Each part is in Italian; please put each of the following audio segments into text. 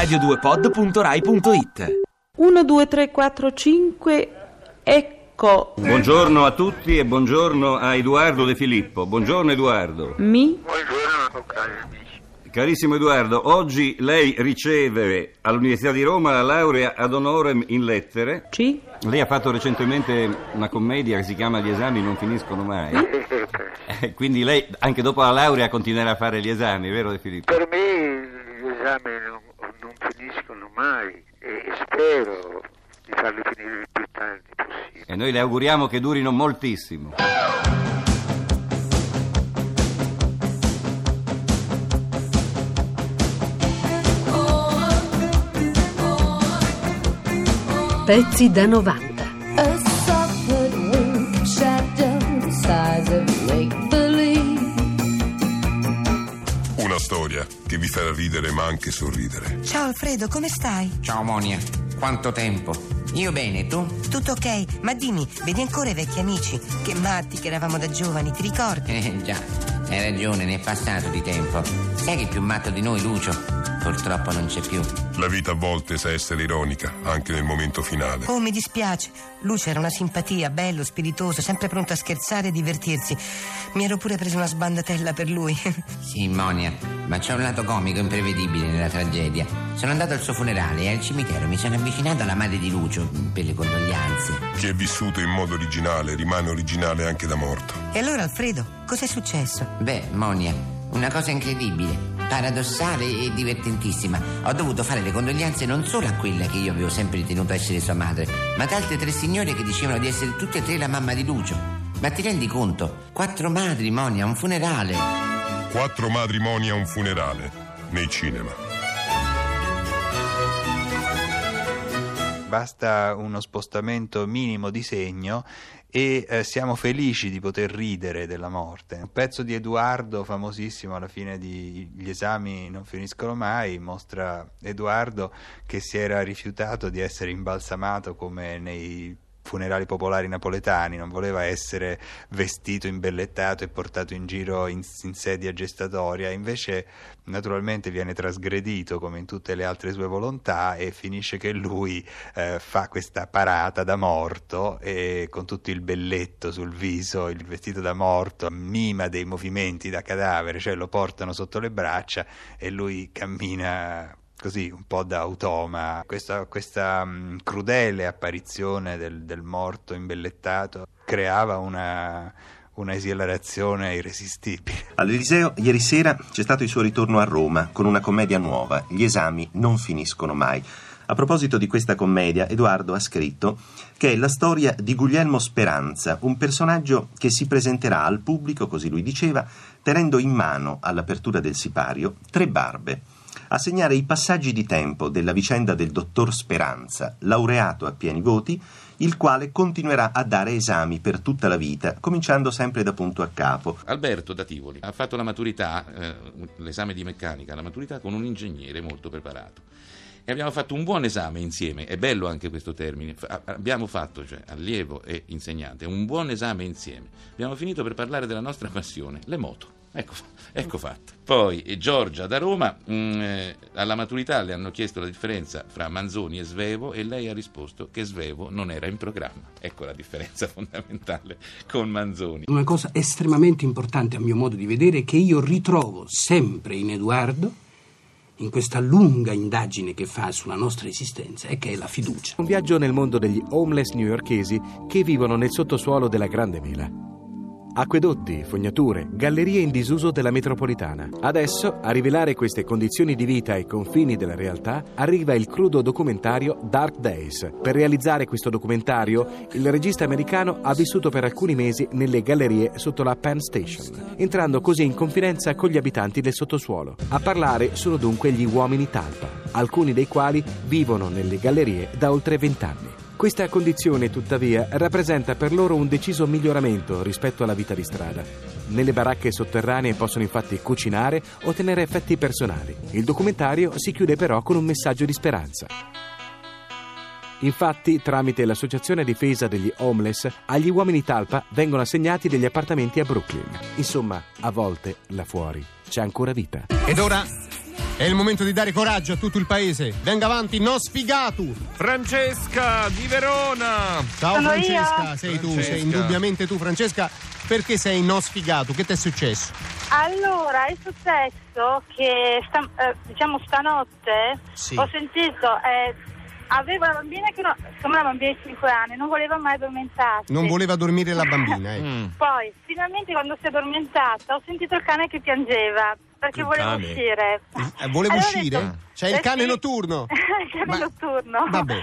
radio2pod.rai.it 1, 2, 3, 4, 5, ecco, Buongiorno a tutti e buongiorno a Edoardo De Filippo. Buongiorno Edoardo. mi, Buongiorno cari amici. Carissimo Edoardo, oggi lei riceve all'Università di Roma la laurea ad honorem in lettere. ci, Lei ha fatto recentemente una commedia che si chiama Gli esami non finiscono mai. Eh, Quindi lei anche dopo la laurea continuerà a fare gli esami, vero De Filippo? Per me gli esami mai e spero di farli finire il più tardi possibile. E noi le auguriamo che durino moltissimo. Pezzi da 90. A che vi farà ridere ma anche sorridere. Ciao Alfredo, come stai? Ciao Monia, quanto tempo? Io bene, tu? Tutto ok? Ma dimmi, vedi ancora i vecchi amici? Che matti che eravamo da giovani, ti ricordi? Eh già, hai ragione, ne è passato di tempo. Sai che il più matto di noi, Lucio? Purtroppo non c'è più. La vita a volte sa essere ironica, anche nel momento finale. Oh, mi dispiace. Lucio era una simpatia, bello, spiritoso, sempre pronto a scherzare e divertirsi. Mi ero pure preso una sbandatella per lui. Sì, Monia, ma c'è un lato comico imprevedibile nella tragedia. Sono andato al suo funerale e al cimitero mi sono avvicinato alla madre di Lucio per le condoglianze. Chi è vissuto in modo originale rimane originale anche da morto. e allora, Alfredo, cos'è successo? Beh, Monia, una cosa incredibile, paradossale e divertentissima. Ho dovuto fare le condoglianze non solo a quella che io avevo sempre ritenuto essere sua madre, ma ad altre tre signore che dicevano di essere tutte e tre la mamma di Lucio. Ma ti rendi conto? Quattro madri, Monia, un funerale. Quattro matrimoni a un funerale, nei cinema. Basta uno spostamento minimo di segno e eh, siamo felici di poter ridere della morte. Un pezzo di Edoardo, famosissimo alla fine di Gli esami non finiscono mai, mostra Edoardo che si era rifiutato di essere imbalsamato come nei funerali popolari napoletani, non voleva essere vestito, imbellettato e portato in giro in, in sedia gestatoria, invece naturalmente viene trasgredito come in tutte le altre sue volontà e finisce che lui eh, fa questa parata da morto e con tutto il belletto sul viso, il vestito da morto, mima dei movimenti da cadavere, cioè lo portano sotto le braccia e lui cammina così un po' da automa. Questa, questa mh, crudele apparizione del, del morto imbellettato creava una, una esilarazione irresistibile. All'Eliseo ieri sera c'è stato il suo ritorno a Roma con una commedia nuova, Gli esami non finiscono mai. A proposito di questa commedia, Edoardo ha scritto che è la storia di Guglielmo Speranza, un personaggio che si presenterà al pubblico, così lui diceva, tenendo in mano all'apertura del sipario tre barbe a segnare i passaggi di tempo della vicenda del dottor Speranza, laureato a pieni voti, il quale continuerà a dare esami per tutta la vita, cominciando sempre da punto a capo. Alberto da Tivoli ha fatto la maturità, eh, l'esame di meccanica, la maturità con un ingegnere molto preparato. E abbiamo fatto un buon esame insieme, è bello anche questo termine, abbiamo fatto, cioè allievo e insegnante, un buon esame insieme. Abbiamo finito per parlare della nostra passione, le moto. Ecco, ecco fatto. Poi eh, Giorgia da Roma, mh, eh, alla maturità le hanno chiesto la differenza fra Manzoni e Svevo e lei ha risposto che Svevo non era in programma. Ecco la differenza fondamentale con Manzoni. Una cosa estremamente importante a mio modo di vedere che io ritrovo sempre in Edoardo, in questa lunga indagine che fa sulla nostra esistenza, e che è la fiducia. Un viaggio nel mondo degli homeless newyorkesi che vivono nel sottosuolo della Grande Mela. Acquedotti, fognature, gallerie in disuso della metropolitana. Adesso, a rivelare queste condizioni di vita ai confini della realtà, arriva il crudo documentario Dark Days. Per realizzare questo documentario, il regista americano ha vissuto per alcuni mesi nelle gallerie sotto la Penn Station, entrando così in confidenza con gli abitanti del sottosuolo. A parlare sono dunque gli uomini talpa, alcuni dei quali vivono nelle gallerie da oltre vent'anni. Questa condizione, tuttavia, rappresenta per loro un deciso miglioramento rispetto alla vita di strada. Nelle baracche sotterranee possono infatti cucinare o tenere effetti personali. Il documentario si chiude però con un messaggio di speranza. Infatti, tramite l'Associazione a difesa degli homeless, agli uomini talpa vengono assegnati degli appartamenti a Brooklyn. Insomma, a volte, là fuori, c'è ancora vita. Ed ora È il momento di dare coraggio a tutto il paese. Venga avanti, non sfigato! Francesca di Verona. Ciao Sono Francesca, io. sei tu, Francesca. sei indubbiamente tu Francesca. Perché sei non sfigato? Che ti è successo? Allora, è successo che sta- eh, diciamo stanotte Sì. ho sentito, eh, avevo una bambina che no, insomma una bambina di 5 anni, non voleva mai addormentarsi. Non voleva dormire la bambina, ecco. Mm. Poi, finalmente quando si è addormentata, ho sentito il cane che piangeva perché Il voleva cane? uscire. Eh, volevo Allora uscire? detto- C'è il eh cane sì. notturno. il cane notturno. Vabbè.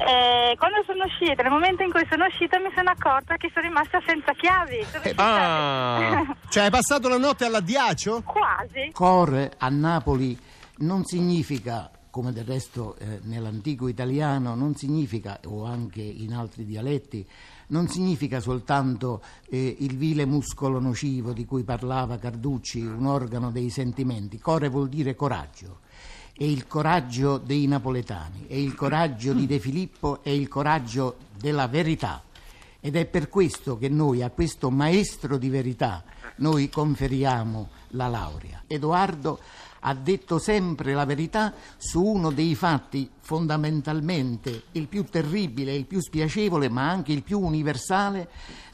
Eh, quando sono uscita, nel momento in cui sono uscita mi sono accorta che sono rimasta senza chiavi. Sono Ah. Cioè, hai passato la notte all'addiaccio? Quasi. Core a Napoli non significa, come del resto eh, nell'antico italiano, non significa, o anche in altri dialetti, non significa soltanto eh, il vile muscolo nocivo di cui parlava Carducci, un organo dei sentimenti. Core vuol dire coraggio. È il coraggio dei napoletani, è il coraggio di De Filippo, è il coraggio della verità. Ed è per questo che noi a questo maestro di verità noi conferiamo la laurea. Edoardo ha detto sempre la verità su uno dei fatti fondamentalmente il più terribile, il più spiacevole, ma anche il più universale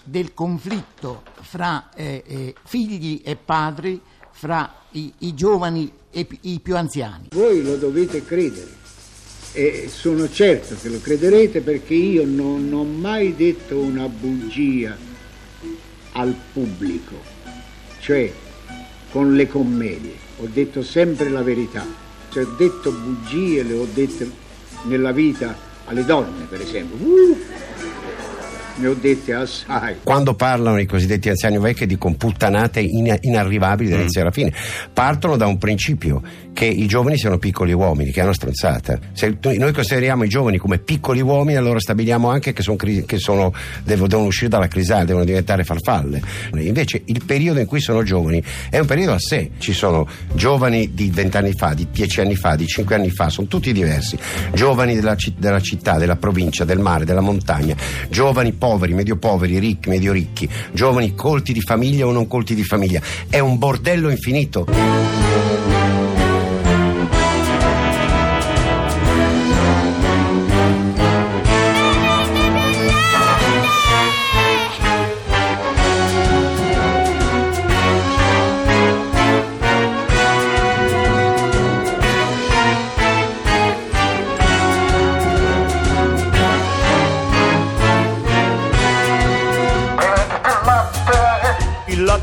del conflitto fra eh, eh, figli e padri, fra i, i giovani e i più anziani. Voi lo dovete credere e sono certo che lo crederete perché io non ho mai detto una bugia al pubblico, cioè con le commedie, ho detto sempre la verità. Se ho detto bugie le ho dette nella vita alle donne, per esempio. Uh, ne ho dette assai. Quando parlano i cosiddetti anziani vecchi di computtanate in- inarrivabili dall'inizio alla fine, partono da un principio che i giovani siano piccoli uomini, che è una stronzata. Se noi consideriamo i giovani come piccoli uomini, allora stabiliamo anche che, son cri- che sono- devo- devono uscire dalla crisale, devono diventare farfalle. Invece il periodo in cui sono giovani è un periodo a sé. Ci sono giovani di vent'anni fa, di dieci anni fa, di cinque anni fa, sono tutti diversi. Giovani della, ci- della città, della provincia, del mare, della montagna, giovani poveri, medio poveri, ricchi, medio ricchi, giovani colti di famiglia o non colti di famiglia. È un bordello infinito.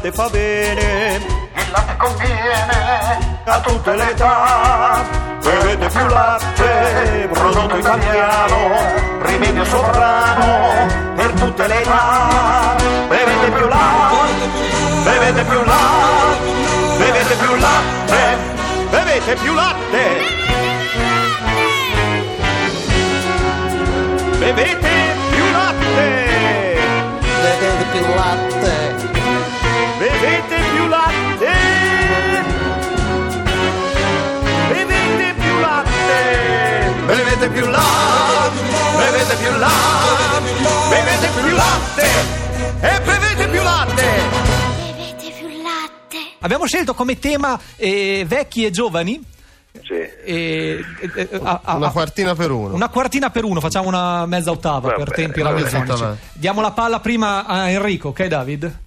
Latte fa bene, il latte conviene a tutte le età. Bevete più latte, prodotto italiano, rimedio sovrano per tutte le età. Bevete più latte, bevete più latte, bevete più latte, bevete più latte. Bevete più latte. Bevete più latte. Bevete più latte. Bevete più latte. Bevete più latte. Bevete più latte. Bevete più latte. E bevete più latte. Abbiamo scelto come tema eh, vecchi e giovani. Sì. E, e- e- a- a- Una quartina per uno. Una quartina per uno, facciamo una mezza ottava Va per tempi radiofonici. Diamo la palla prima a Enrico, ok David?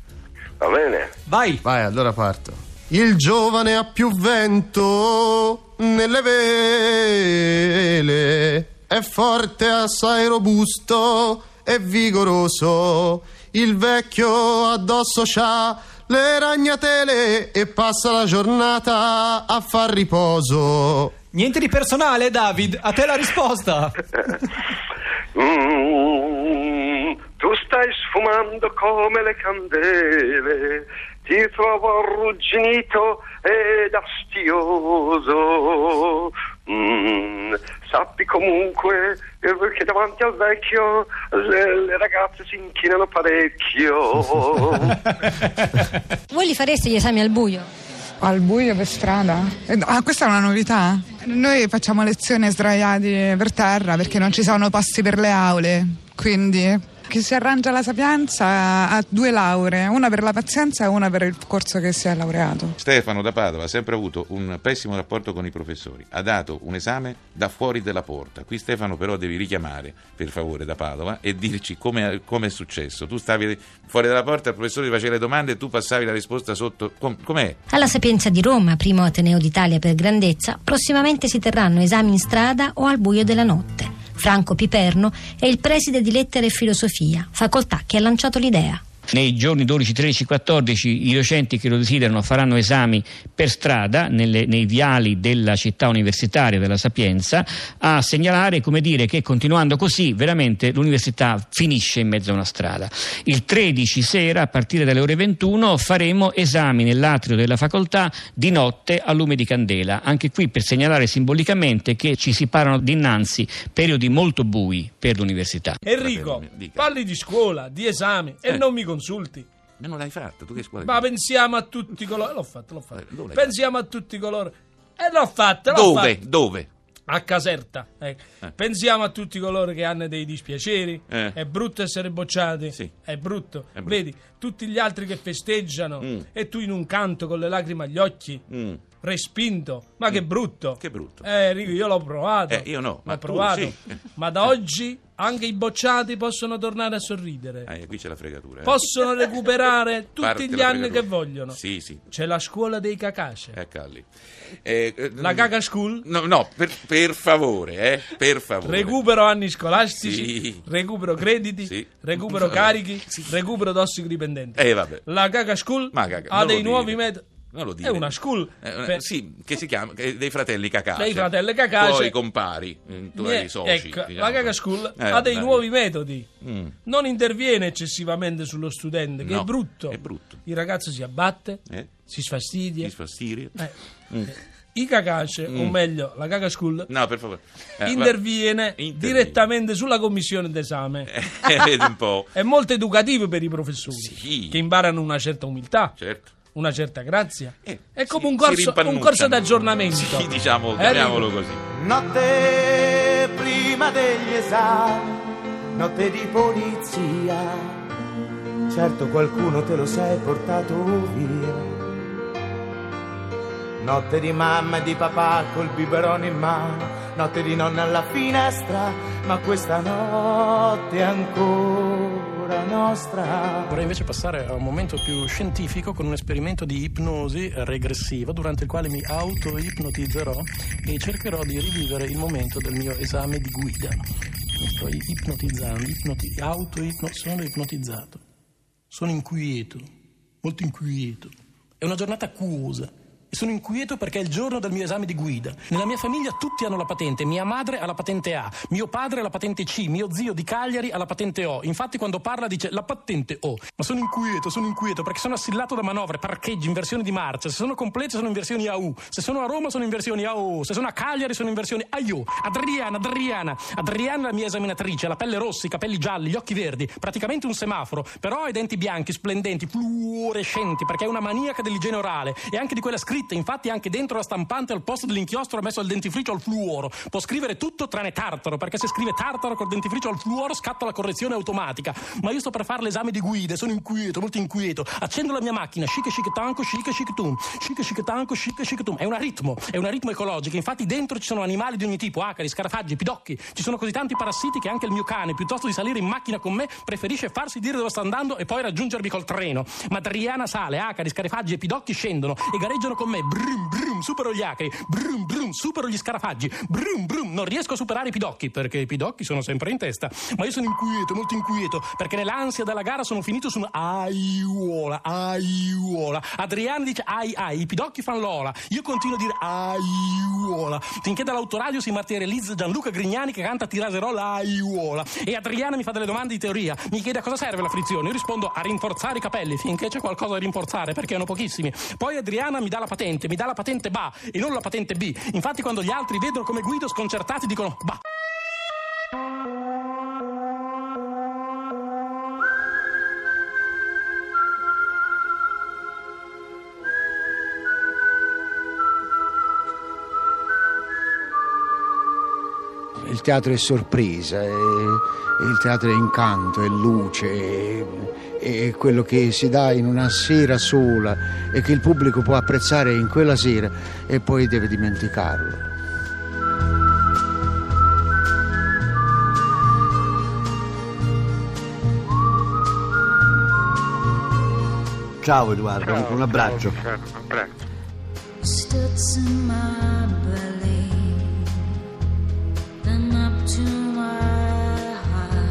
Va bene? Vai. Vai, allora parto. Il giovane ha più vento nelle vele, è forte, assai robusto e vigoroso. Il vecchio addosso c'ha le ragnatele e passa la giornata a far riposo. Niente di personale, David, a te la risposta. sfumando come le candele, ti trovo arrugginito ed astioso. Mm, sappi comunque che davanti al vecchio le, le ragazze si inchinano parecchio. Voi li fareste gli esami al buio? Al buio per strada? Eh, Ah, questa è una novità? Noi facciamo lezione sdraiati per terra perché non ci sono passi per le aule, quindi che si arrangia la Sapienza ha due lauree, una per la pazienza e una per il corso che si è laureato. Stefano da Padova ha sempre avuto un pessimo rapporto con i professori. Ha dato un esame da fuori della porta. Qui Stefano però devi richiamare, per favore, da Padova e dirci come è successo. Tu stavi fuori dalla porta, il professore ti faceva le domande e tu passavi la risposta sotto. Com- com'è? Alla Sapienza di Roma, primo Ateneo d'Italia per grandezza, prossimamente si terranno esami in strada o al buio della notte. Franco Piperno è il preside di Lettere e Filosofia, facoltà che ha lanciato l'idea. Nei giorni 12, 13, 14 i docenti che lo desiderano faranno esami per strada nelle, nei viali della città universitaria della Sapienza a segnalare come dire che continuando così veramente l'università finisce in mezzo a una strada. Il 13 sera a partire dalle ore 21 faremo esami nell'atrio della facoltà di notte a lume di candela, anche qui per segnalare simbolicamente che ci si parano dinanzi periodi molto bui per l'università. Enrico, parli di scuola, di esami e Eh. non mi consulti. Ma non l'hai fatto, tu che scuola Ma pensiamo a tutti coloro. L'ho fatto, l'ho fatto. Eh, dove Pensiamo a tutti coloro. E l'ho fatto, l'ho Dove? fatto. Dove? A Caserta. ecco. Eh. Pensiamo a tutti coloro che hanno dei dispiaceri. Eh. È brutto essere bocciati. È brutto. È brutto. Vedi, tutti gli altri che festeggiano Mm. e tu in un canto con le lacrime agli occhi. Mm. Respinto, ma che brutto! Che brutto! Eh, Enrico, io l'ho provato. Eh, io no, ma L'ho provato. sì. Ma da oggi anche i bocciati possono tornare a sorridere. Eh, qui c'è la fregatura. eh. Possono recuperare tutti Parte gli anni fregatura. che vogliono. Sì, sì. C'è la scuola dei cacace. Ecco lì. Eh, eh, La caca school? No, no, per, per favore, eh, per favore. Recupero anni scolastici, Sì. recupero crediti, Sì. recupero carichi, recupero tossicodipendenti. Eh, vabbè. La caca school Ma caca- ha dei nuovi metodi. Non lo dire. È una school. Eh, per- sì, che si chiama che- dei fratelli Cacace. Dei fratelli Cacace. Tuoi compari, mm, tuoi Mie- soci. ecco, diciamo. la caca school Eh, ha dei dai. nuovi metodi. Mm. Non interviene eccessivamente sullo studente, che No, è brutto. è brutto. Il ragazzo si abbatte, Eh? si sfastidia. Si sfastidia. Eh. Mm. I cacace, o Mm. meglio, la caca school, No, per favore. Eh, interviene Interviene. direttamente sulla commissione d'esame. va- eh, vedi un po'. È molto educativo per i professori Sì. che imparano una certa umiltà, Certo. Una certa grazia. Eh, è come si- un corso, un corso d'aggiornamento. Sì, diciamo, Eh, chiamiamolo così. Notte prima degli esami, notte di polizia. Certo qualcuno te lo sei portato via. Notte di mamma e di papà col biberone in mano, notte di nonna alla finestra, ma questa notte è ancora nostra. Vorrei invece passare a un momento più scientifico con un esperimento di ipnosi regressiva durante il quale mi auto-ipnotizzerò e cercherò di rivivere il momento del mio esame di guida. Mi sto ipnotizzando, ipnoti- auto-ipno- sono ipnotizzato. Sono inquieto, molto inquieto. È una giornata acuosa. Sono inquieto perché è il giorno del mio esame di guida. Nella mia famiglia tutti hanno la patente. Mia madre ha la patente A, mio padre ha la patente C, mio zio di Cagliari ha la patente O. Infatti quando parla dice la patente O. Ma sono inquieto, sono inquieto perché sono assillato da manovre, parcheggi, inversioni di marcia. Se sono complete sono in versioni AU. Se sono a Roma sono in versioni AO. Se sono a Cagliari sono in versioni AIO. Adriana, Adriana. Adriana è la mia esaminatrice, ha la pelle rossa, i capelli gialli, gli occhi verdi. Praticamente un semaforo. Però ha i denti bianchi, splendenti, fluorescenti perché è una maniaca dell'igiene orale e anche di quella scritta. Infatti anche dentro la stampante al posto dell'inchiostro ha messo il dentifricio al fluoro. Può scrivere tutto tranne tartaro perché se scrive tartaro col dentifricio al fluoro scatta la correzione automatica. Ma io sto per fare l'esame di guida sono inquieto, molto inquieto. Accendo la mia macchina, chic chic tanco, chic chic tum. Chic chic tanco, chic chic tum. È un ritmo, è un ritmo ecologico. Infatti dentro ci sono animali di ogni tipo, acari, scarafaggi, pidocchi. Ci sono così tanti parassiti che anche il mio cane, piuttosto di salire in macchina con me, preferisce farsi dire dove sta andando e poi raggiungermi col treno. Ma Adriana sale, acari, scarafaggi e pidocchi scendono e gareggiano con me. Brum brum, supero gli acari. Brum brum, supero gli scarafaggi. Brum brum, non riesco a superare i pidocchi perché i pidocchi sono sempre in testa. Ma io sono inquieto, molto inquieto, perché nell'ansia della gara sono finito su un aiuola, aiuola. Adriana dice ai ai, i pidocchi fanno l'ola. Io continuo a dire aiuola. Finché dall'autoradio si materializza Gianluca Grignani che canta Tiraserò l'aiuola. E Adriana mi fa delle domande di teoria. Mi chiede a cosa serve la frizione. Io rispondo a rinforzare i capelli finché c'è qualcosa da rinforzare perché hanno pochissimi. Poi Adriana mi dà la patente, mi dà la patente BA e non la patente B. Infatti quando gli altri vedono come guido sconcertati dicono BA. Il teatro è sorpresa, è, il teatro è incanto, è luce, è, è quello che si dà in una sera sola e che il pubblico può apprezzare in quella sera e poi deve dimenticarlo. Ciao Edoardo, Ciao, un abbraccio. ciao, ciao, un abbraccio.